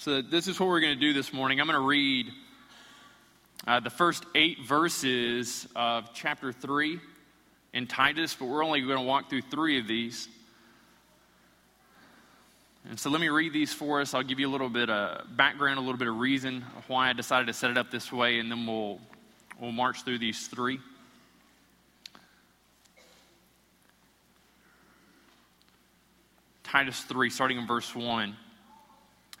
So, this is what we're going to do this morning. I'm going to read uh, the first eight verses of chapter 3 in Titus, but we're only going to walk through three of these. And so, let me read these for us. I'll give you a little bit of background, a little bit of reason why I decided to set it up this way, and then we'll, we'll march through these three. Titus 3, starting in verse 1.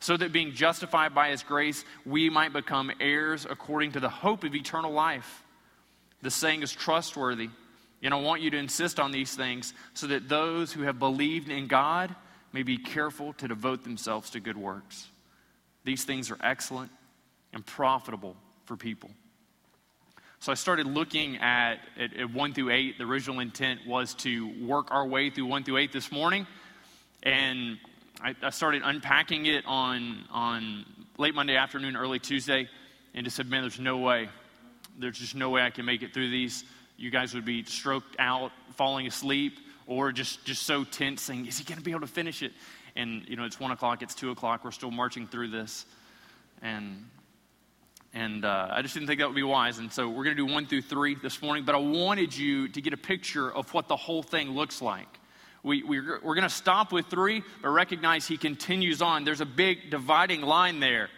so that being justified by his grace, we might become heirs according to the hope of eternal life. The saying is trustworthy, and I want you to insist on these things so that those who have believed in God may be careful to devote themselves to good works. These things are excellent and profitable for people. So I started looking at, at, at 1 through 8. The original intent was to work our way through 1 through 8 this morning. And I, I started unpacking it on, on late Monday afternoon, early Tuesday, and just said, man, there's no way. There's just no way I can make it through these. You guys would be stroked out, falling asleep, or just, just so tense, saying, is he going to be able to finish it? And, you know, it's 1 o'clock, it's 2 o'clock, we're still marching through this. And and uh, I just didn't think that would be wise. And so we're going to do one through three this morning. But I wanted you to get a picture of what the whole thing looks like. We, we're, we're going to stop with three, but recognize he continues on. There's a big dividing line there.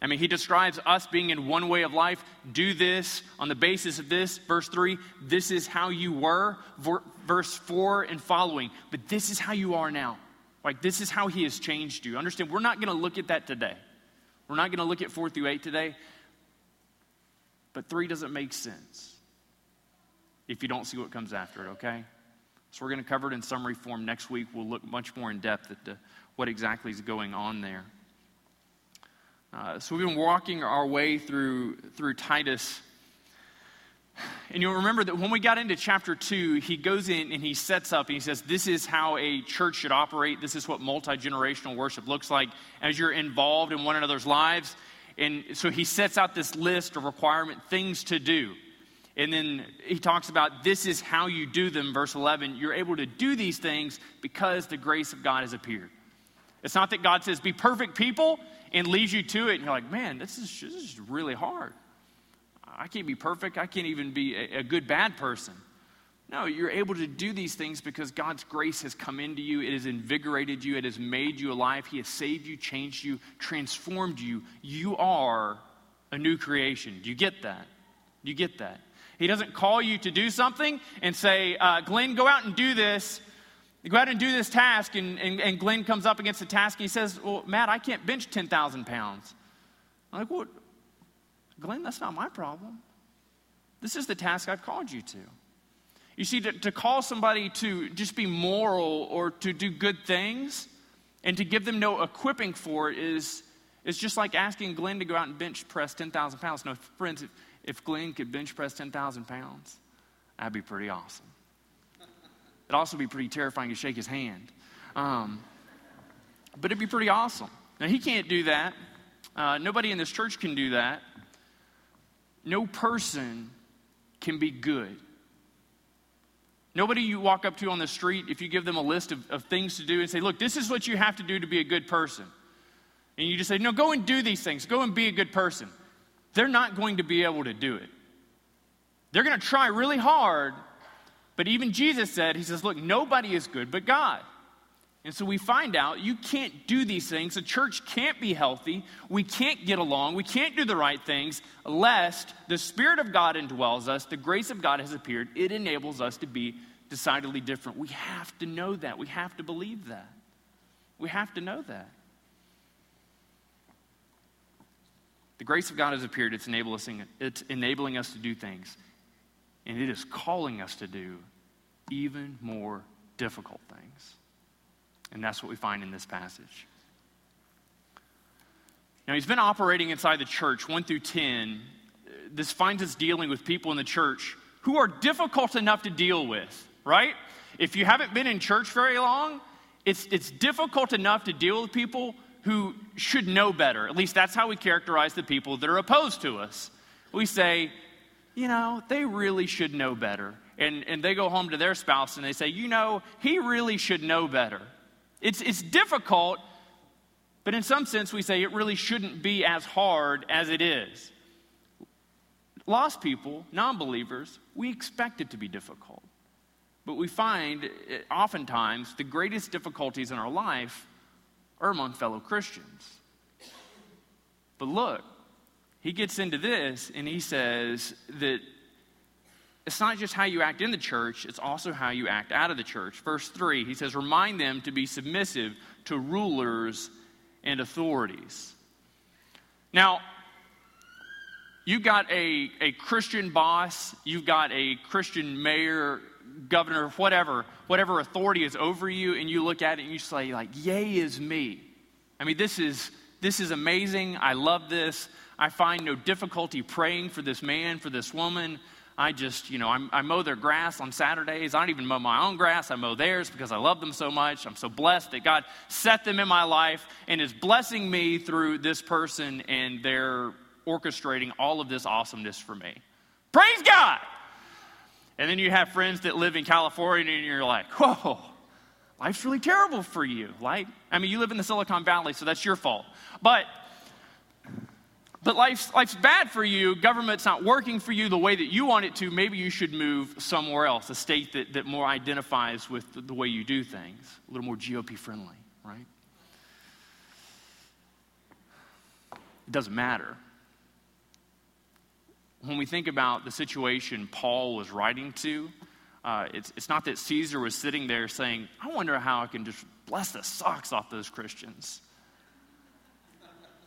I mean, he describes us being in one way of life. Do this on the basis of this. Verse 3, this is how you were. Verse 4 and following, but this is how you are now. Like, this is how he has changed you. Understand, we're not going to look at that today. We're not going to look at 4 through 8 today. But 3 doesn't make sense if you don't see what comes after it, okay? So we're going to cover it in summary form next week. We'll look much more in depth at the, what exactly is going on there. Uh, so we've been walking our way through through Titus. And you'll remember that when we got into chapter 2, he goes in and he sets up and he says, This is how a church should operate. This is what multi generational worship looks like as you're involved in one another's lives. And so he sets out this list of requirement things to do. And then he talks about this is how you do them, verse 11. You're able to do these things because the grace of God has appeared. It's not that God says, be perfect people and leads you to it. And you're like, man, this is, this is really hard. I can't be perfect. I can't even be a, a good, bad person. No, you're able to do these things because God's grace has come into you. It has invigorated you. It has made you alive. He has saved you, changed you, transformed you. You are a new creation. Do you get that? Do you get that? He doesn't call you to do something and say, uh, Glenn, go out and do this. go out and do this task. And, and, and Glenn comes up against the task and he says, Well, Matt, I can't bench 10,000 pounds. I'm like, Well, Glenn, that's not my problem. This is the task I've called you to. You see, to, to call somebody to just be moral or to do good things and to give them no equipping for it is, is just like asking Glenn to go out and bench press 10,000 pounds. No, friends, if Glenn could bench press 10,000 pounds, that'd be pretty awesome. It'd also be pretty terrifying to shake his hand. Um, but it'd be pretty awesome. Now, he can't do that. Uh, nobody in this church can do that. No person can be good. Nobody you walk up to on the street, if you give them a list of, of things to do and say, look, this is what you have to do to be a good person. And you just say, no, go and do these things. Go and be a good person they're not going to be able to do it. They're going to try really hard, but even Jesus said, He says, Look, nobody is good but God. And so we find out you can't do these things. The church can't be healthy. We can't get along. We can't do the right things lest the Spirit of God indwells us. The grace of God has appeared. It enables us to be decidedly different. We have to know that. We have to believe that. We have to know that. The grace of God has appeared. It's enabling, it's enabling us to do things. And it is calling us to do even more difficult things. And that's what we find in this passage. Now, he's been operating inside the church, 1 through 10. This finds us dealing with people in the church who are difficult enough to deal with, right? If you haven't been in church very long, it's, it's difficult enough to deal with people who should know better. At least that's how we characterize the people that are opposed to us. We say, you know, they really should know better. And, and they go home to their spouse and they say, you know, he really should know better. It's, it's difficult, but in some sense, we say it really shouldn't be as hard as it is. Lost people, non believers, we expect it to be difficult. But we find eh, oftentimes the greatest difficulties in our life are among fellow Christians. But look, he gets into this and he says that it's not just how you act in the church, it's also how you act out of the church. Verse 3, he says, Remind them to be submissive to rulers and authorities. Now, you've got a, a Christian boss, you've got a Christian mayor, governor, whatever, whatever authority is over you, and you look at it and you say, like, yay is me. I mean, this is this is amazing. I love this. I find no difficulty praying for this man, for this woman. I just, you know, I'm, i mow their grass on Saturdays. I don't even mow my own grass. I mow theirs because I love them so much. I'm so blessed that God set them in my life and is blessing me through this person and they're orchestrating all of this awesomeness for me. Praise God! And then you have friends that live in California and you're like, whoa, life's really terrible for you. Like, I mean, you live in the Silicon Valley, so that's your fault. But but life's, life's bad for you, government's not working for you the way that you want it to, maybe you should move somewhere else, a state that, that more identifies with the, the way you do things, a little more GOP friendly, right? It doesn't matter. When we think about the situation Paul was writing to, uh, it's, it's not that Caesar was sitting there saying, I wonder how I can just bless the socks off those Christians.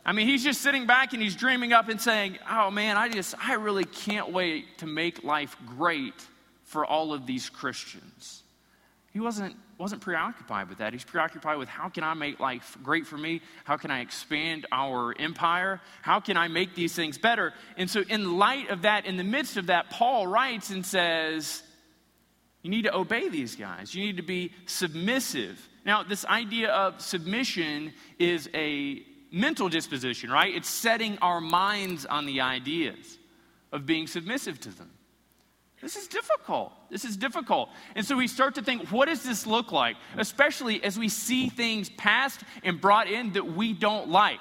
I mean, he's just sitting back and he's dreaming up and saying, Oh man, I just, I really can't wait to make life great for all of these Christians. He wasn't, wasn't preoccupied with that. He's preoccupied with how can I make life great for me? How can I expand our empire? How can I make these things better? And so, in light of that, in the midst of that, Paul writes and says, You need to obey these guys, you need to be submissive. Now, this idea of submission is a mental disposition, right? It's setting our minds on the ideas of being submissive to them. This is difficult. This is difficult. And so we start to think, what does this look like? Especially as we see things passed and brought in that we don't like.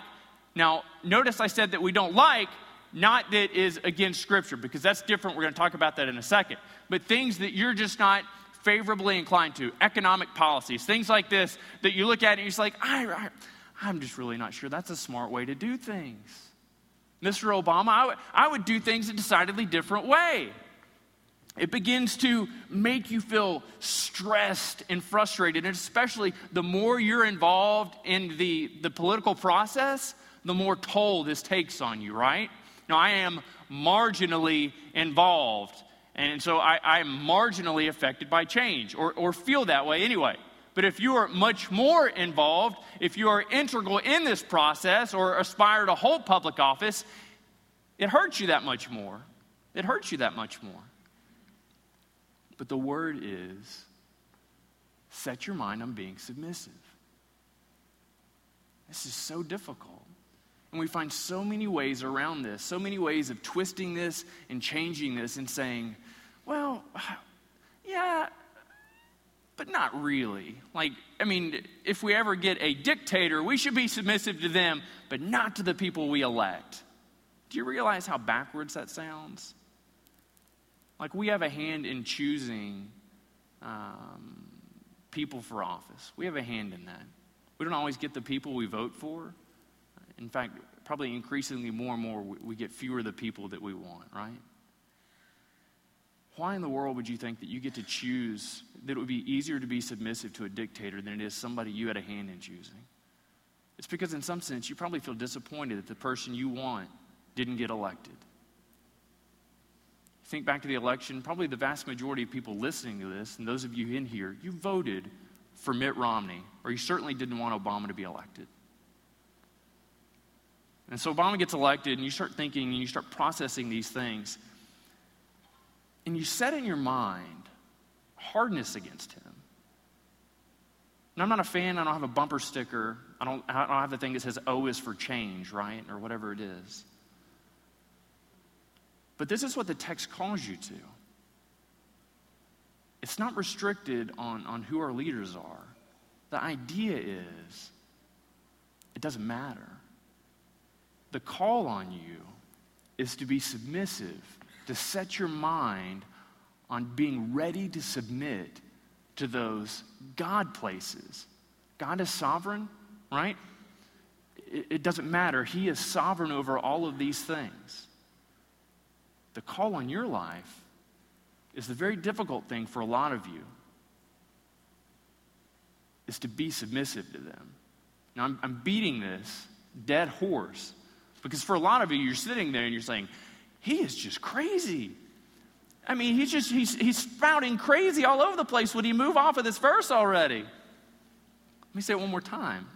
Now, notice I said that we don't like, not that is against Scripture, because that's different. We're going to talk about that in a second. But things that you're just not favorably inclined to, economic policies, things like this that you look at and you're just like, I, I I'm just really not sure that's a smart way to do things. Mr. Obama, I, w- I would do things a decidedly different way. It begins to make you feel stressed and frustrated, and especially the more you're involved in the, the political process, the more toll this takes on you, right? Now, I am marginally involved, and so I, am marginally affected by change, or, or feel that way anyway. But if you are much more involved, if you are integral in this process or aspire to hold public office, it hurts you that much more. It hurts you that much more. But the word is set your mind on being submissive. This is so difficult. And we find so many ways around this, so many ways of twisting this and changing this and saying, well, yeah, but not really. Like, I mean, if we ever get a dictator, we should be submissive to them, but not to the people we elect. Do you realize how backwards that sounds? Like, we have a hand in choosing um, people for office. We have a hand in that. We don't always get the people we vote for. In fact, probably increasingly more and more, we get fewer of the people that we want, right? Why in the world would you think that you get to choose, that it would be easier to be submissive to a dictator than it is somebody you had a hand in choosing? It's because, in some sense, you probably feel disappointed that the person you want didn't get elected. Think back to the election, probably the vast majority of people listening to this, and those of you in here, you voted for Mitt Romney, or you certainly didn't want Obama to be elected. And so Obama gets elected, and you start thinking and you start processing these things. And you set in your mind hardness against him. And I'm not a fan, I don't have a bumper sticker, I don't, I don't have the thing that says O is for change, right? Or whatever it is. But this is what the text calls you to. It's not restricted on, on who our leaders are. The idea is it doesn't matter. The call on you is to be submissive, to set your mind on being ready to submit to those God places. God is sovereign, right? It, it doesn't matter. He is sovereign over all of these things. The call on your life is the very difficult thing for a lot of you is to be submissive to them. Now, I'm, I'm beating this dead horse because for a lot of you, you're sitting there and you're saying, he is just crazy. I mean, he's just, he's, he's spouting crazy all over the place. Would he move off of this verse already? Let me say it one more time.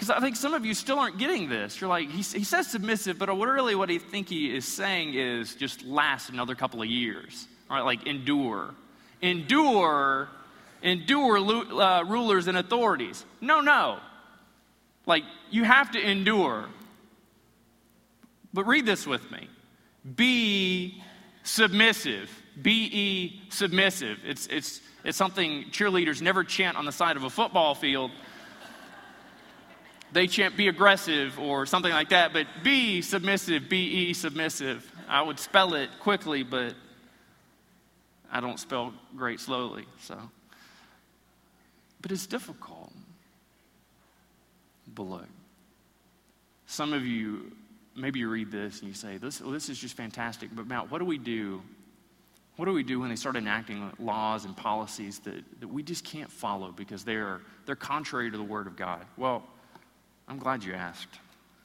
Because I think some of you still aren't getting this. You're like, he, he says submissive, but really what I think he is saying is just last another couple of years. right? like endure. Endure, endure uh, rulers and authorities. No, no. Like, you have to endure. But read this with me be submissive. B-E submissive. It's, it's, it's something cheerleaders never chant on the side of a football field. They chant be aggressive or something like that, but be submissive, B-E submissive. I would spell it quickly, but I don't spell great slowly, so. But it's difficult. But some of you, maybe you read this and you say, this, well, this is just fantastic, but Matt, what do we do? What do we do when they start enacting laws and policies that, that we just can't follow because they're, they're contrary to the Word of God? Well, I'm glad you asked.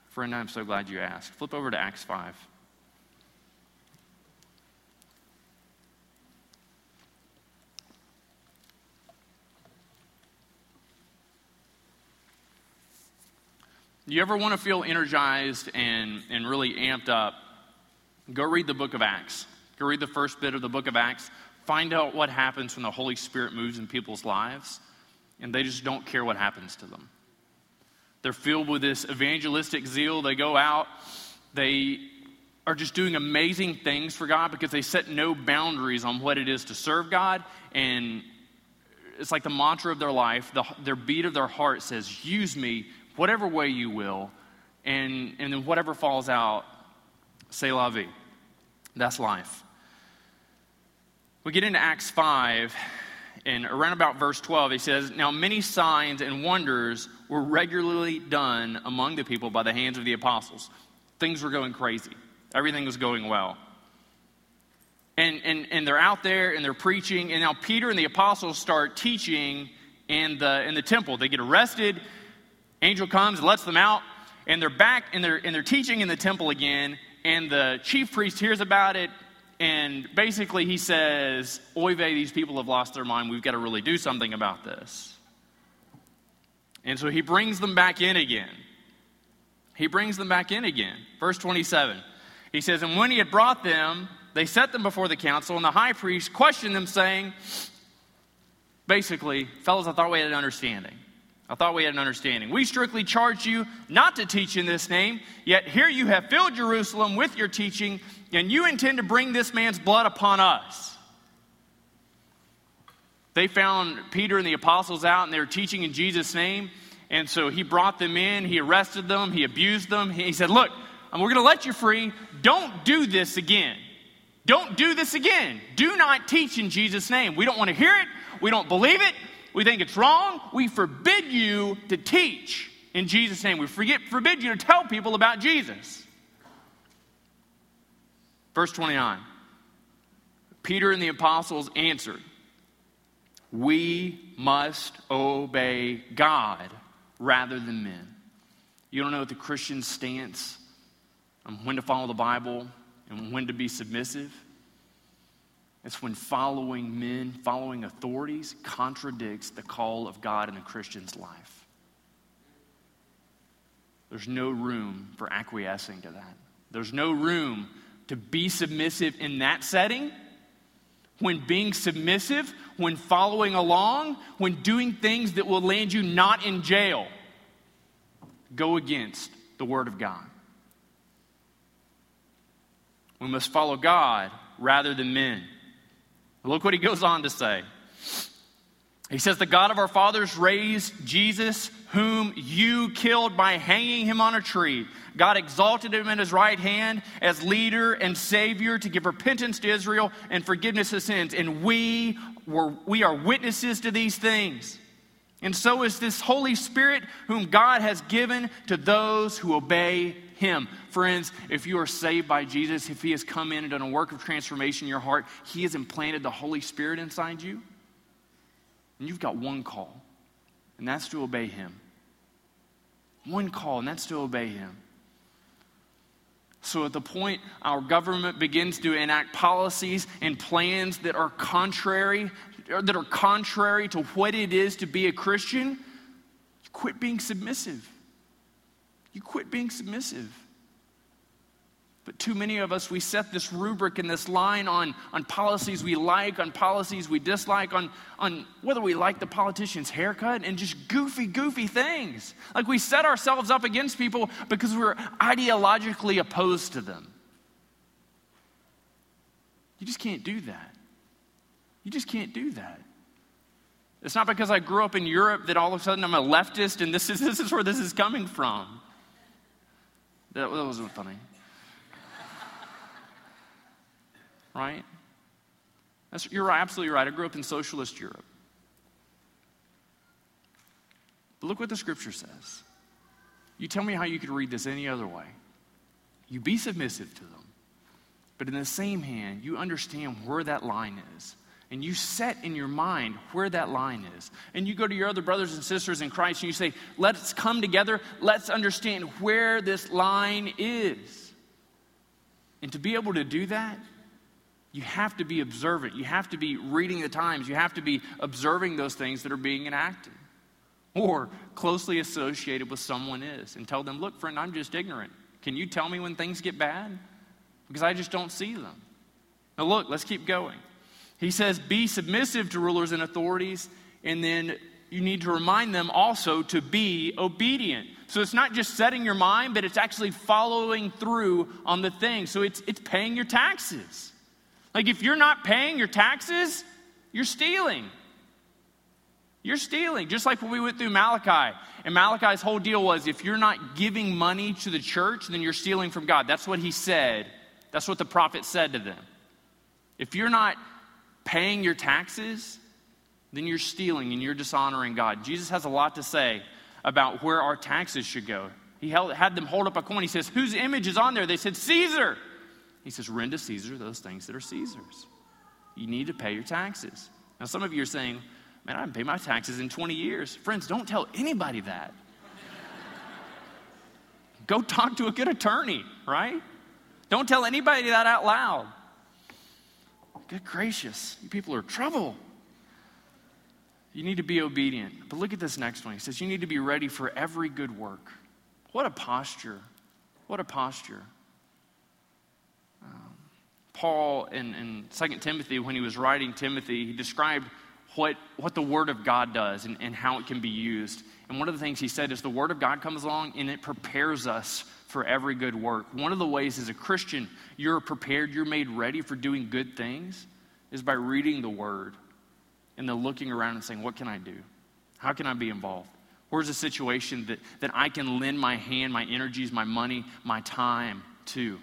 Friend, I'm so glad you asked. Flip over to Acts 5. You ever want to feel energized and, and really amped up? Go read the book of Acts. Go read the first bit of the book of Acts. Find out what happens when the Holy Spirit moves in people's lives, and they just don't care what happens to them. They're filled with this evangelistic zeal. They go out, they are just doing amazing things for God because they set no boundaries on what it is to serve God. And it's like the mantra of their life, the, their beat of their heart says, Use me whatever way you will, and, and then whatever falls out, say la vie. That's life. We get into Acts 5, and around about verse 12, he says, Now many signs and wonders were regularly done among the people by the hands of the apostles. Things were going crazy, everything was going well. And, and, and they're out there and they're preaching, and now Peter and the apostles start teaching in the, in the temple. They get arrested Angel comes, lets them out, and they're back and they're, and they're teaching in the temple again. And the chief priest hears about it, and basically he says, Oy vey, these people have lost their mind. We've got to really do something about this. And so he brings them back in again. He brings them back in again. Verse 27. He says, And when he had brought them, they set them before the council, and the high priest questioned them, saying, Basically, fellows, I thought we had an understanding. I thought we had an understanding. We strictly charge you not to teach in this name, yet here you have filled Jerusalem with your teaching, and you intend to bring this man's blood upon us. They found Peter and the apostles out, and they were teaching in Jesus' name. And so he brought them in, he arrested them, he abused them. He said, Look, we're going to let you free. Don't do this again. Don't do this again. Do not teach in Jesus' name. We don't want to hear it. we don't believe it, we think it's wrong, we forbid you to teach in Jesus' name. We forget, forbid you to tell people about Jesus. Verse 29 Peter and the apostles answered, We must obey God rather than men. You don't know what the Christian stance on when to follow the Bible and when to be submissive? It's when following men, following authorities, contradicts the call of God in a Christian's life. There's no room for acquiescing to that. There's no room to be submissive in that setting. When being submissive, when following along, when doing things that will land you not in jail, go against the Word of God. We must follow God rather than men. Look what he goes on to say. He says, The God of our fathers raised Jesus, whom you killed by hanging him on a tree. God exalted him in his right hand as leader and savior to give repentance to Israel and forgiveness of sins. And we, were, we are witnesses to these things. And so is this Holy Spirit, whom God has given to those who obey him. Friends, if you are saved by Jesus, if He has come in and done a work of transformation in your heart, He has implanted the Holy Spirit inside you. And you've got one call, and that's to obey Him. One call, and that's to obey Him. So, at the point our government begins to enact policies and plans that are contrary, that are contrary to what it is to be a Christian, you quit being submissive. You quit being submissive. But too many of us, we set this rubric and this line on, on policies we like, on policies we dislike, on, on whether we like the politician's haircut, and just goofy, goofy things. Like we set ourselves up against people because we're ideologically opposed to them. You just can't do that. You just can't do that. It's not because I grew up in Europe that all of a sudden I'm a leftist and this is, this is where this is coming from. That, that wasn't funny. Right? That's, you're absolutely right. I grew up in socialist Europe. But look what the scripture says. You tell me how you could read this any other way. You be submissive to them. But in the same hand, you understand where that line is and you set in your mind where that line is. And you go to your other brothers and sisters in Christ and you say, let's come together, let's understand where this line is. And to be able to do that, you have to be observant. You have to be reading the times. You have to be observing those things that are being enacted or closely associated with someone is and tell them, look, friend, I'm just ignorant. Can you tell me when things get bad? Because I just don't see them. Now, look, let's keep going. He says, be submissive to rulers and authorities, and then you need to remind them also to be obedient. So it's not just setting your mind, but it's actually following through on the thing. So it's, it's paying your taxes. Like if you're not paying your taxes, you're stealing. You're stealing, just like when we went through Malachi. And Malachi's whole deal was if you're not giving money to the church, then you're stealing from God. That's what he said. That's what the prophet said to them. If you're not paying your taxes, then you're stealing and you're dishonoring God. Jesus has a lot to say about where our taxes should go. He held, had them hold up a coin. He says, Whose image is on there? They said, Caesar. He says, Rend to Caesar those things that are Caesar's. You need to pay your taxes. Now, some of you are saying, Man, I haven't paid my taxes in 20 years. Friends, don't tell anybody that. Go talk to a good attorney, right? Don't tell anybody that out loud. Good gracious, you people are trouble. You need to be obedient. But look at this next one. He says, You need to be ready for every good work. What a posture. What a posture. Paul in, in 2 Timothy, when he was writing Timothy, he described what, what the Word of God does and, and how it can be used. And one of the things he said is the Word of God comes along and it prepares us for every good work. One of the ways as a Christian you're prepared, you're made ready for doing good things is by reading the Word and then looking around and saying, What can I do? How can I be involved? Where's a situation that, that I can lend my hand, my energies, my money, my time to?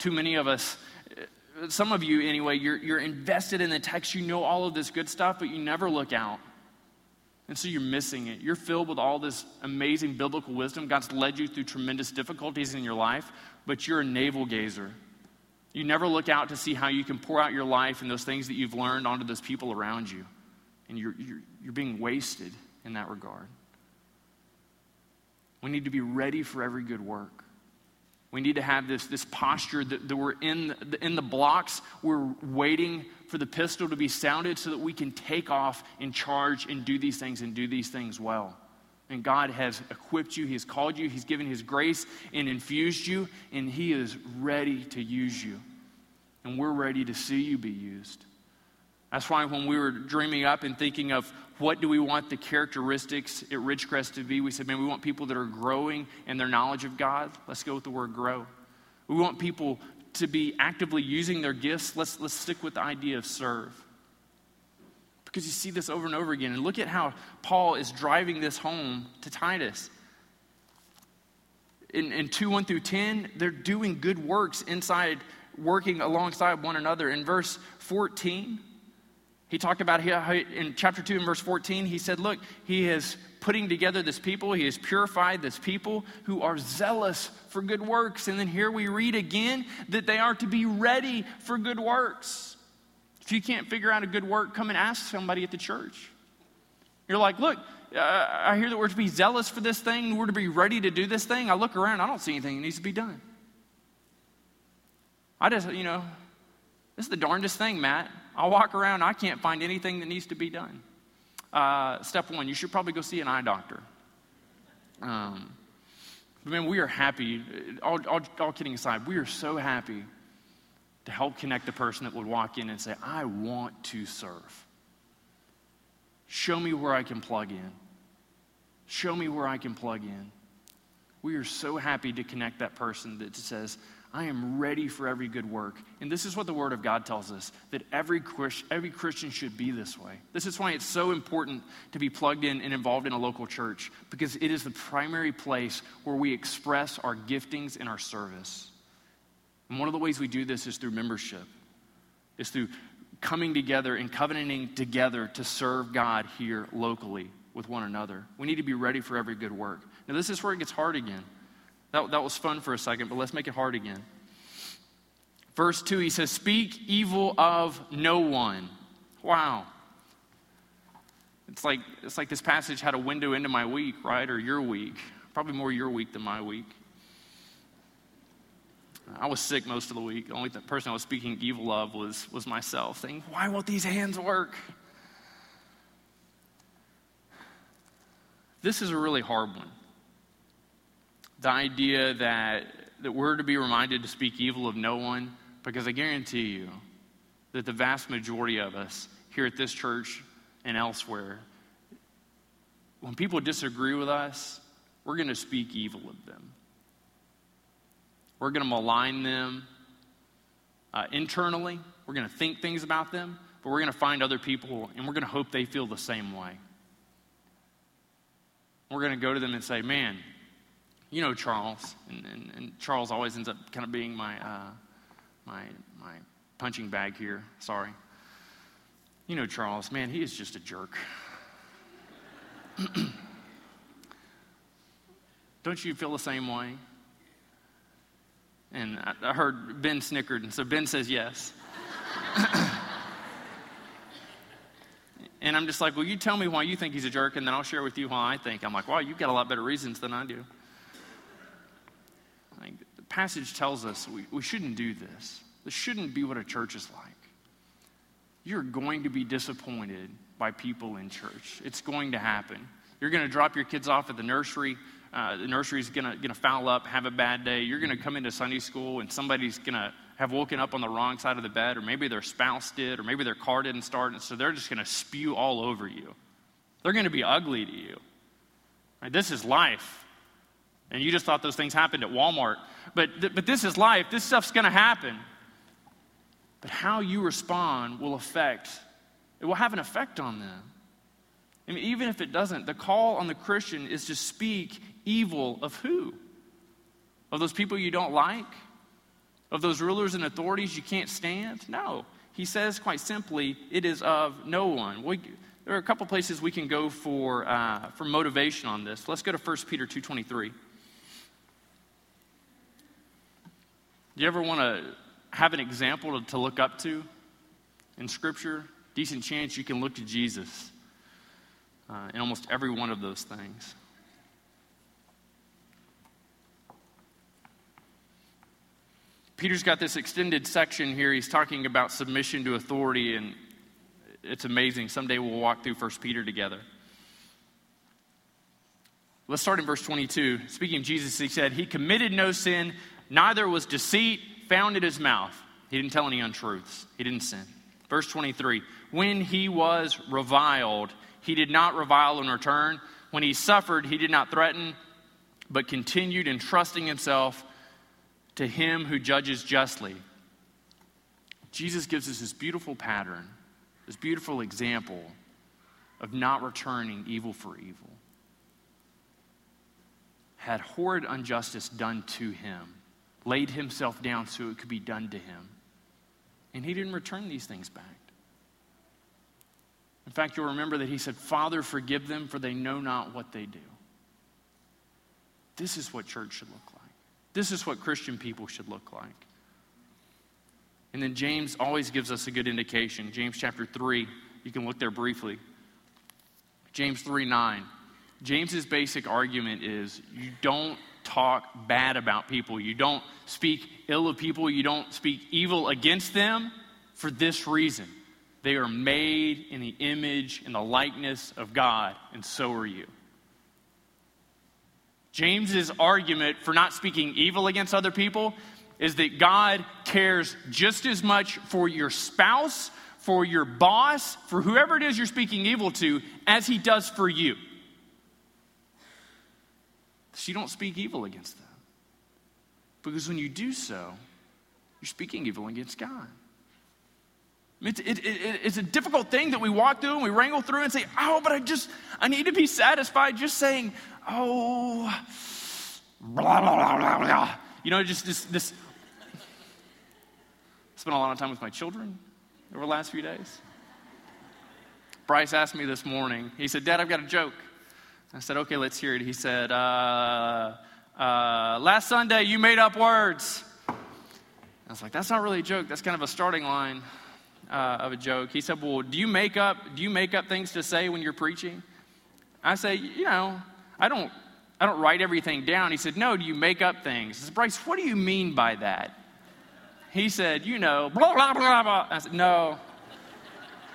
Too many of us, some of you anyway, you're, you're invested in the text, you know all of this good stuff, but you never look out. And so you're missing it. You're filled with all this amazing biblical wisdom. God's led you through tremendous difficulties in your life, but you're a navel gazer. You never look out to see how you can pour out your life and those things that you've learned onto those people around you. And you're, you're, you're being wasted in that regard. We need to be ready for every good work. We need to have this, this posture that, that we're in the, in the blocks, we're waiting for the pistol to be sounded so that we can take off and charge and do these things and do these things well. And God has equipped you, He has called you, He's given His grace and infused you, and He is ready to use you. And we're ready to see you be used. That's why when we were dreaming up and thinking of what do we want the characteristics at Ridgecrest to be, we said, man, we want people that are growing in their knowledge of God. Let's go with the word grow. We want people to be actively using their gifts. Let's, let's stick with the idea of serve. Because you see this over and over again. And look at how Paul is driving this home to Titus. In, in 2 1 through 10, they're doing good works inside, working alongside one another. In verse 14, he talked about how in chapter 2 and verse 14, he said, Look, he is putting together this people, he has purified this people who are zealous for good works. And then here we read again that they are to be ready for good works. If you can't figure out a good work, come and ask somebody at the church. You're like, Look, uh, I hear that we're to be zealous for this thing, we're to be ready to do this thing. I look around, I don't see anything that needs to be done. I just, you know, this is the darndest thing, Matt. I'll walk around, I can't find anything that needs to be done. Uh, step one, you should probably go see an eye doctor. Um, but man, we are happy, all, all, all kidding aside, we are so happy to help connect the person that would walk in and say, I want to serve. Show me where I can plug in. Show me where I can plug in. We are so happy to connect that person that says, I am ready for every good work. And this is what the Word of God tells us that every, every Christian should be this way. This is why it's so important to be plugged in and involved in a local church, because it is the primary place where we express our giftings and our service. And one of the ways we do this is through membership, is through coming together and covenanting together to serve God here locally with one another. We need to be ready for every good work. Now, this is where it gets hard again. That, that was fun for a second, but let's make it hard again. Verse 2, he says, Speak evil of no one. Wow. It's like, it's like this passage had a window into my week, right? Or your week. Probably more your week than my week. I was sick most of the week. The only person I was speaking evil of was, was myself, saying, Why won't these hands work? This is a really hard one the idea that, that we're to be reminded to speak evil of no one, because I guarantee you that the vast majority of us here at this church and elsewhere, when people disagree with us, we're going to speak evil of them. We're going to malign them uh, internally. We're going to think things about them, but we're going to find other people and we're going to hope they feel the same way. We're going to go to them and say, Man, you know Charles, and, and, and, Charles always ends up kind of being my, uh, my, my punching bag here. Sorry. You know Charles, man, he is just a jerk. Don't you feel the same way? And I, I heard Ben snickered, and so Ben says yes. and I'm just like, well, you tell me why you think he's a jerk, and then I'll share with you why I think. I'm like, wow, you've got a lot better reasons than I do passage tells us we, we shouldn't do this. This shouldn't be what a church is like. You're going to be disappointed by people in church. It's going to happen. You're going to drop your kids off at the nursery. Uh, the nursery's going to foul up, have a bad day. You're going to come into Sunday school, and somebody's going to have woken up on the wrong side of the bed, or maybe their spouse did, or maybe their car didn't start, and so they're just going to spew all over you. They're going to be ugly to you. Right? This is life. And you just thought those things happened at Walmart. But, th- but this is life. This stuff's going to happen. But how you respond will affect, it will have an effect on them. I mean, even if it doesn't, the call on the Christian is to speak evil of who? Of those people you don't like? Of those rulers and authorities you can't stand? No. He says quite simply, it is of no one. We, there are a couple places we can go for, uh, for motivation on this. Let's go to 1 Peter 2.23. Do you ever want to have an example to, look up to in Scripture? Decent chance you can look to Jesus uh, in almost every one of those things. Peter's got this extended section here. He's talking about submission to authority, and it's amazing. Someday we'll walk through 1 Peter together. Let's start in verse 22. Speaking of Jesus, he said, He committed no sin, neither was deceit found in his mouth. He didn't tell any untruths, he didn't sin. Verse 23 When he was reviled, he did not revile in return. When he suffered, he did not threaten, but continued entrusting himself to him who judges justly. Jesus gives us this beautiful pattern, this beautiful example of not returning evil for evil. Had horrid injustice done to him, laid himself down so it could be done to him, and he didn't return these things back. In fact, you'll remember that he said, Father, forgive them, for they know not what they do. This is what church should look like. This is what Christian people should look like. And then James always gives us a good indication. James chapter 3, you can look there briefly. James 3 9. James's basic argument is you don't talk bad about people, you don't speak ill of people, you don't speak evil against them for this reason. They are made in the image and the likeness of God, and so are you. James's argument for not speaking evil against other people is that God cares just as much for your spouse, for your boss, for whoever it is you're speaking evil to, as he does for you. So you don't speak evil against them. Because when you do so, you're speaking evil against God. It's, it, it, it's a difficult thing that we walk through and we wrangle through and say, oh, but I just, I need to be satisfied just saying, oh, blah, blah, blah, blah, blah. You know, just this, this. Spent a lot of time with my children over the last few days. Bryce asked me this morning, he said, Dad, I've got a joke. I said, okay, let's hear it. He said, uh, uh, last Sunday you made up words. I was like, that's not really a joke. That's kind of a starting line uh, of a joke. He said, well, do you make up, do you make up things to say when you're preaching? I say, you know, I don't, I don't write everything down. He said, No, do you make up things? I said, Bryce, what do you mean by that? He said, You know, blah, blah, blah, blah. I said, No.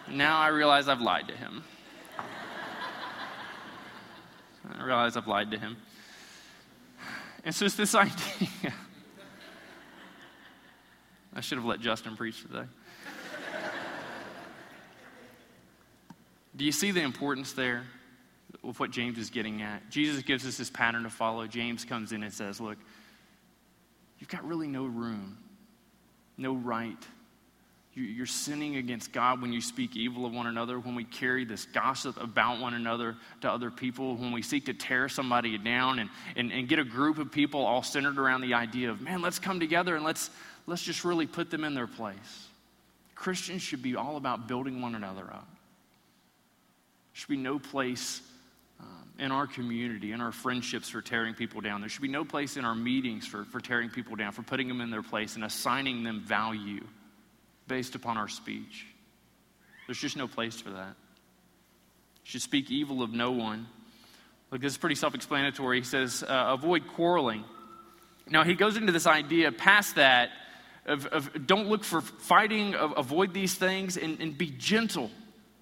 Now I realize I've lied to him. I realize I've lied to him. And so it's this idea. I should have let Justin preach today. Do you see the importance there? of what James is getting at. Jesus gives us this pattern to follow. James comes in and says, Look, you've got really no room, no right. You're sinning against God when you speak evil of one another, when we carry this gossip about one another to other people, when we seek to tear somebody down and, and, and get a group of people all centered around the idea of, man, let's come together and let's, let's just really put them in their place. Christians should be all about building one another up. There should be no place um, in our community, in our friendships for tearing people down. There should be no place in our meetings for, for tearing people down, for putting them in their place and assigning them value based upon our speech. There's just no place for that. You should speak evil of no one. Look, this is pretty self explanatory. He says, uh, avoid quarreling. Now, he goes into this idea past that of, of don't look for fighting, of, avoid these things, and, and be gentle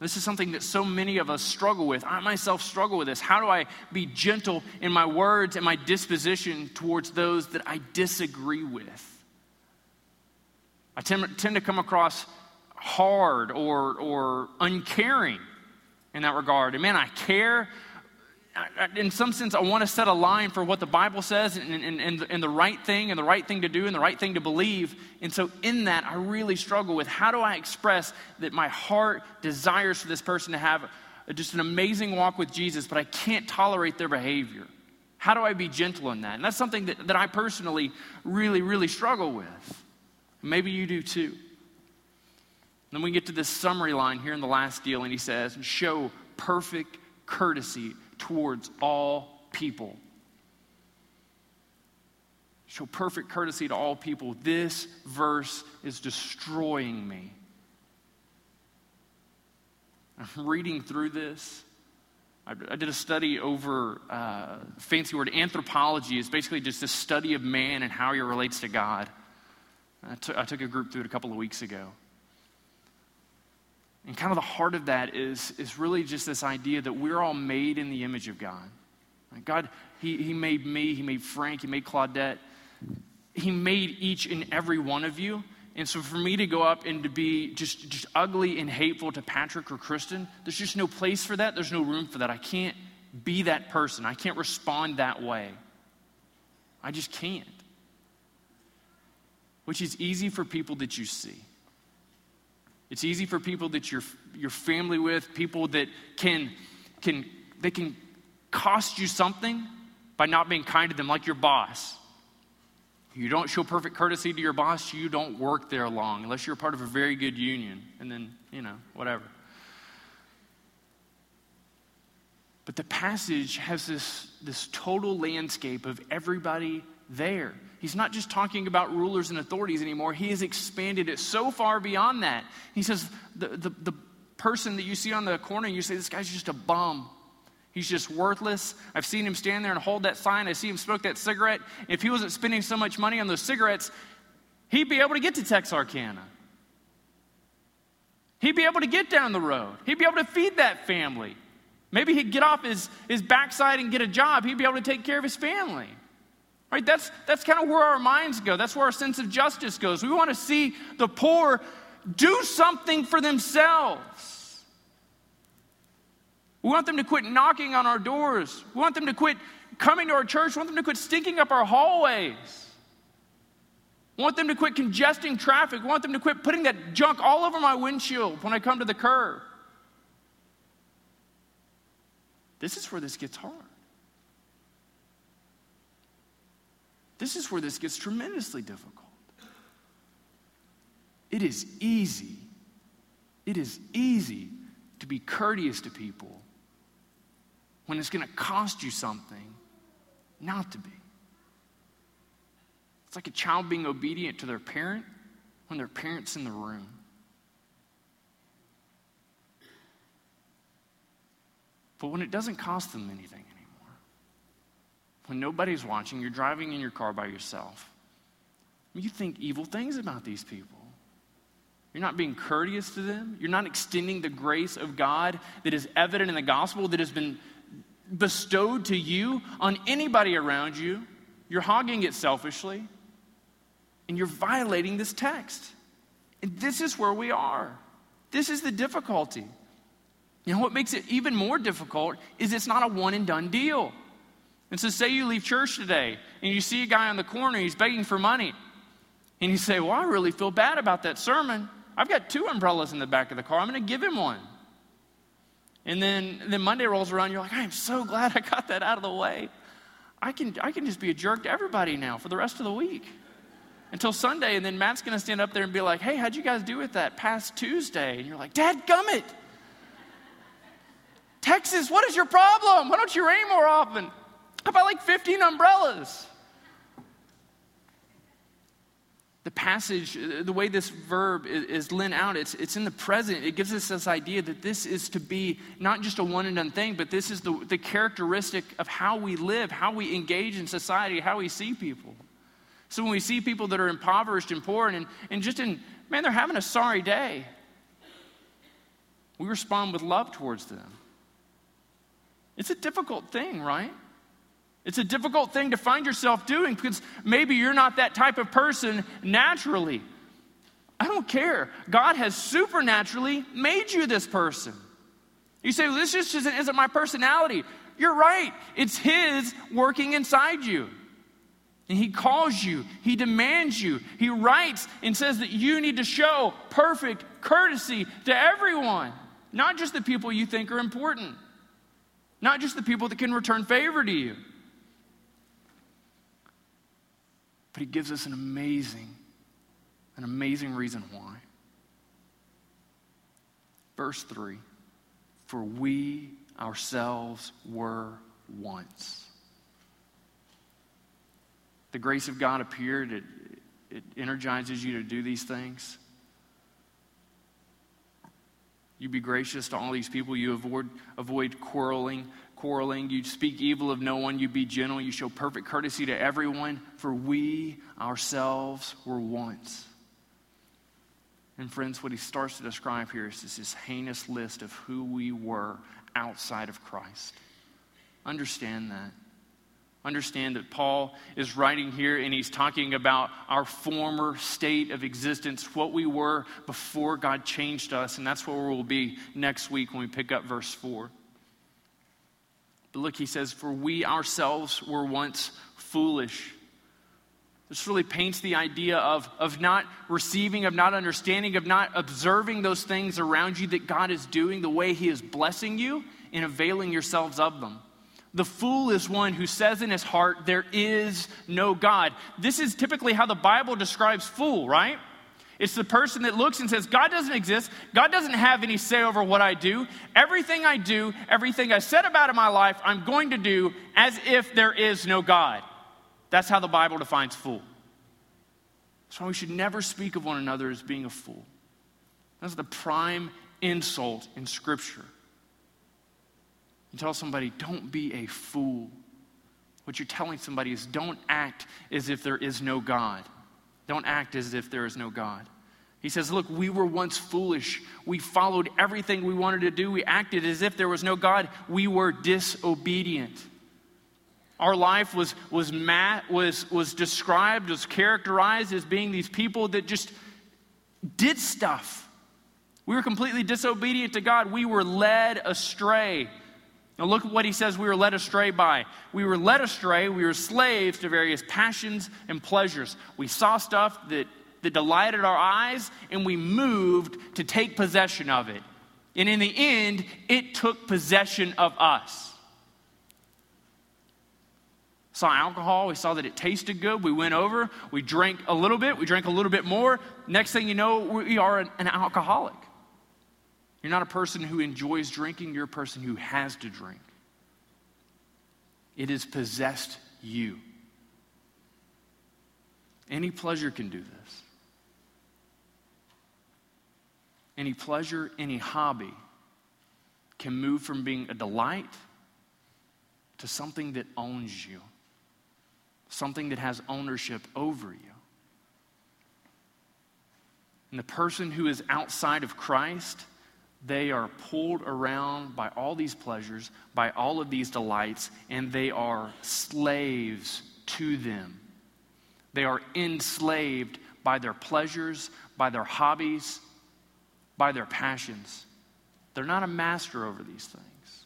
this is something that so many of us struggle with. I myself struggle with this. How do I be gentle in my words and my disposition towards those that I disagree with? I tend, tend to come across hard or, or uncaring in that regard. And man, I care, in some sense, I want to set a line for what the Bible says and, and, and, and, the right thing and the right thing to do and the right thing to believe. And so, in that, I really struggle with how do I express that my heart desires for this person to have just an amazing walk with Jesus, but I can't tolerate their behavior? How do I be gentle in that? And that's something that, that I personally really, really struggle with. Maybe you do too. Then we get to this summary line here in the last deal, and he says, Show perfect courtesy towards all people. Show perfect courtesy to all people. This verse is destroying me. I'm reading through this. I, did a study over uh, fancy word anthropology. is basically just a study of man and how he relates to God. I, t- I took a group through it a couple of weeks ago. And kind of the heart of that is, is really just this idea that we're all made in the image of God. God, he, he made me, He made Frank, He made Claudette. He made each and every one of you. And so for me to go up and to be just, just ugly and hateful to Patrick or Kristen, there's just no place for that. There's no room for that. I can't be that person. I can't respond that way. I just can't. Which is easy for people that you see. It's easy for people that you're, you're family with, people that can, can, they can cost you something by not being kind to them, like your boss. You don't show perfect courtesy to your boss, you don't work there long, unless you're part of a very good union, and then, you know, whatever. But the passage has this, this total landscape of everybody there. He's not just talking about rulers and authorities anymore, he has expanded it so far beyond that. He says, the, the, the person that you see on the corner, you say, this guy's just a bum. He's just worthless. I've seen him stand there and hold that sign. I see him smoke that cigarette. If he wasn't spending so much money on those cigarettes, he'd be able to get to Texarkana. He'd be able to get down the road. He'd be able to feed that family. Maybe he'd get off his, his backside and get a job. He'd be able to take care of his family. Right? That's, that's kind of where our minds go. That's where our sense of justice goes. We want to see the poor do something for themselves. We want them to quit knocking on our doors. We want them to quit coming to our church. We want them to quit stinking up our hallways. We want them to quit congesting traffic. We want them to quit putting that junk all over my windshield when I come to the curb. This is where this gets hard. This is where this gets tremendously difficult. It is easy, it is easy to be courteous to people when it's going to cost you something not to be. It's like a child being obedient to their parent when their parent's in the room. But when it doesn't cost them anything when nobody's watching, you're driving in your car by yourself, you think evil things about these people. You're not being courteous to them. You're not extending the grace of God that is evident in the gospel, that has been bestowed to you on anybody around you, you're hogging it selfishly, and you're violating this text. And this is where we are. This is the difficulty. You know, what makes it even more difficult is it's not a one and done deal. And so, say you leave church today and you see a guy on the corner, he's begging for money. And you say, Well, I really feel bad about that sermon. I've got two umbrellas in the back of the car. I'm going to give him one. And then, then Monday rolls around, you're like, I'm so glad I got that out of the way. I can, I can just be a jerk to everybody now for the rest of the week until Sunday. And then Matt's going to stand up there and be like, hey, how'd you guys do with that past Tuesday? And you're like, Dad gummit. Texas, what is your problem? Why don't you rain more often? How about like 15 umbrellas? the passage, the way this verb is, lent out, it's, it's in the present. It gives us this idea that this is to be not just a one and done thing, but this is the, the characteristic of how we live, how we engage in society, how we see people. So when we see people that are impoverished and poor and, and just in, man, they're having a sorry day, we respond with love towards them. It's a difficult thing, right? It's a difficult thing to find yourself doing because maybe you're not that type of person naturally. I don't care. God has supernaturally made you this person. You say, well, this just isn't, isn't my personality. You're right. It's His working inside you. And He calls you, He demands you, He writes and says that you need to show perfect courtesy to everyone, not just the people you think are important, not just the people that can return favor to you. But he gives us an amazing, An amazing reason why. Verse 3 For we ourselves were once. The grace of God appeared, it, it energizes you to do these things. You be gracious to all these people. You avoid, avoid quarreling, quarreling. You speak evil of no one. You be gentle. You show perfect courtesy to everyone. For we ourselves were once. And friends, what he starts to describe here is this heinous list of who we were outside of Christ. Understand that. Understand that Paul is writing here and he's talking about our former state of existence, what we were before God changed us. And that's where we'll be next week when we pick up verse 4. But look, he says, For we ourselves were once foolish. This really paints the idea of, of not receiving, of not understanding, of not observing those things around you that God is doing, the way He is blessing you, and availing yourselves of them. The fool is one who says in his heart, There is no God. This is typically how the Bible describes fool, right? It's the person that looks and says, God doesn't exist. God doesn't have any say over what I do. Everything I do, everything I said about in my life, I'm going to do as if there is no God. That's how the Bible defines fool. That's why we should never speak of one another as being a fool. That's the prime insult in Scripture. You tell somebody, don't be a fool. What you're telling somebody is don't act as if there is no God. Don't act as if there is no God. He says, Look, we were once foolish. We followed everything we wanted to do. We acted as if there was no God. We were disobedient. Our life was, was, ma- was, was described, was characterized as being these people that just did stuff. We were completely disobedient to God. We were led astray. Now, look at what he says we were led astray by. We were led astray, we were slaves to various passions and pleasures. We saw stuff that, that delighted our eyes, and we moved to take possession of it. And in the end, it took possession of us. Saw alcohol, we saw that it tasted good. We went over, we drank a little bit, we drank a little bit more. Next thing you know, we are an, an alcoholic. You're not a person who enjoys drinking, you're a person who has to drink. It has possessed you. Any pleasure can do this. Any pleasure, any hobby can move from being a delight to something that owns you, something that has ownership over you. And the person who is outside of Christ they are pulled around by all these pleasures, by all of these delights, and they are slaves to them. They are enslaved by their pleasures, by their hobbies, by their passions. They're not a master over these things,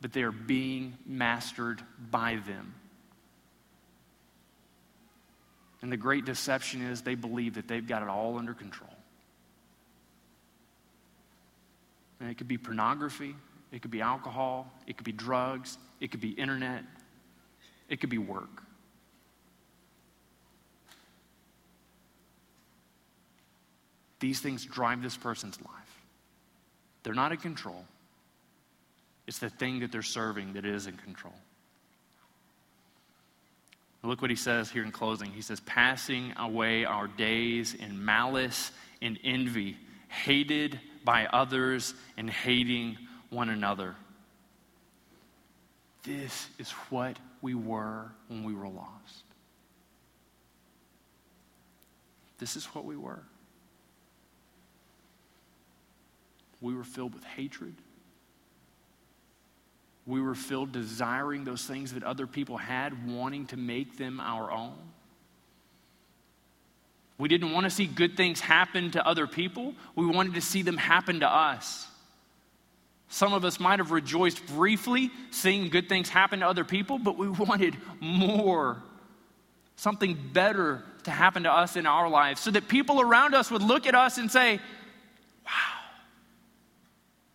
but they are being mastered by them. And the great deception is they believe that they've got it all under control. And it could be pornography, it could be alcohol, it could be drugs, it could be internet, it could be work. These things drive this person's life. They're not in control. It's the thing that they're serving that is in control. Look what he says here in closing. He says, passing away our days in malice and envy, hated by others and hating one another. This is what we were when we were lost. This is what we were. We were filled with hatred. We were filled desiring those things that other people had, wanting to make them our own. We didn't want to see good things happen to other people, we wanted to see them happen to us. Some of us might have rejoiced briefly seeing good things happen to other people, but we wanted more. Something better to happen to us in our lives so that people around us would look at us and say, Wow,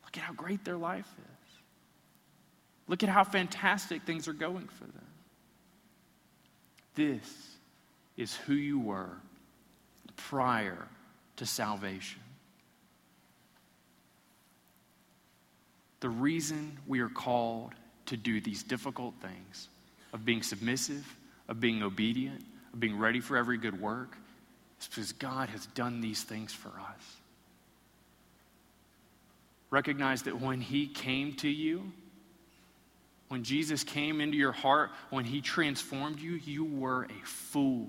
look at how great their life is. Look at how fantastic things are going for them. This is who you were prior to salvation. The reason we are called to do these difficult things of being submissive, of being obedient, of being ready for every good work is because God has done these things for us. Recognize that when He came to you, when Jesus came into your heart, when He transformed you, you were a fool.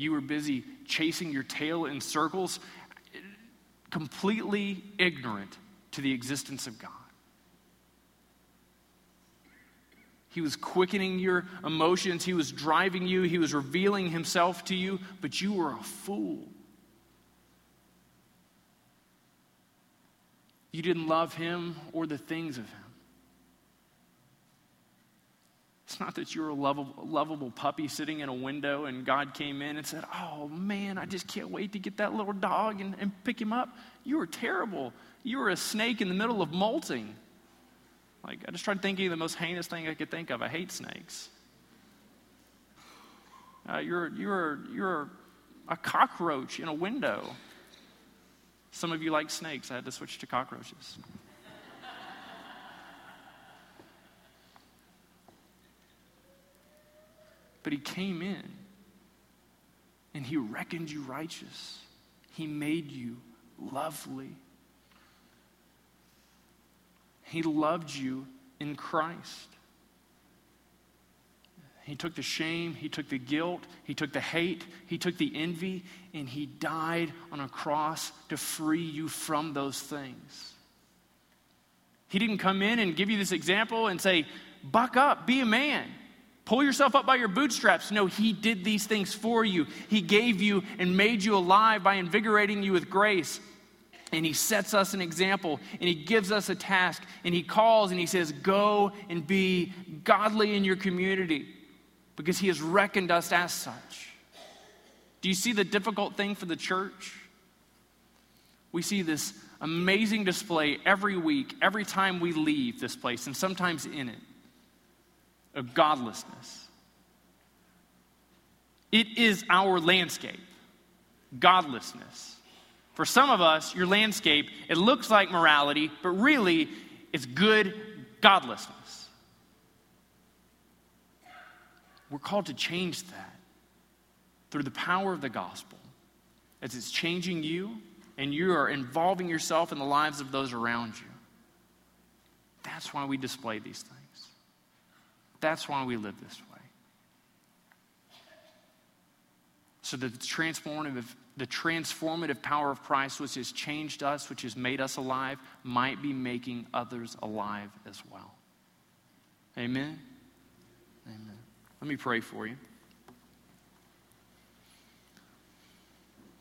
You were busy chasing your tail in circles, completely ignorant to the existence of God. He was quickening your emotions. He was driving you. He was revealing himself to you, but you were a fool. You didn't love him or the things of him. It's not that you're a lovable, lovable puppy sitting in a window and God came in and said, Oh man, I just can't wait to get that little dog and, and pick him up. You were terrible. You were a snake in the middle of molting. Like, I just tried thinking of the most heinous thing I could think of. I hate snakes. Uh, you're, you're, you're a cockroach in a window. Some of you like snakes. I had to switch to cockroaches. But he came in and he reckoned you righteous. He made you lovely. He loved you in Christ. He took the shame, he took the guilt, he took the hate, he took the envy, and he died on a cross to free you from those things. He didn't come in and give you this example and say, buck up, be a man, pull yourself up by your bootstraps. No, he did these things for you. He gave you and made you alive by invigorating you with grace. And he sets us an example and he gives us a task and he calls and he says, Go and be godly in your community because he has reckoned us as such. Do you see the difficult thing for the church? We see this amazing display every week, every time we leave this place, and sometimes in it, of godlessness. It is our landscape, godlessness. For some of us, your landscape, it looks like morality, but really it's good godlessness. We're called to change that through the power of the gospel as it's changing you and you are involving yourself in the lives of those around you. That's why we display these things. That's why we live this way. So the transformative, the transformative power of Christ, which has changed us, which has made us alive, might be making others alive as well. Amen. Amen. Let me pray for you.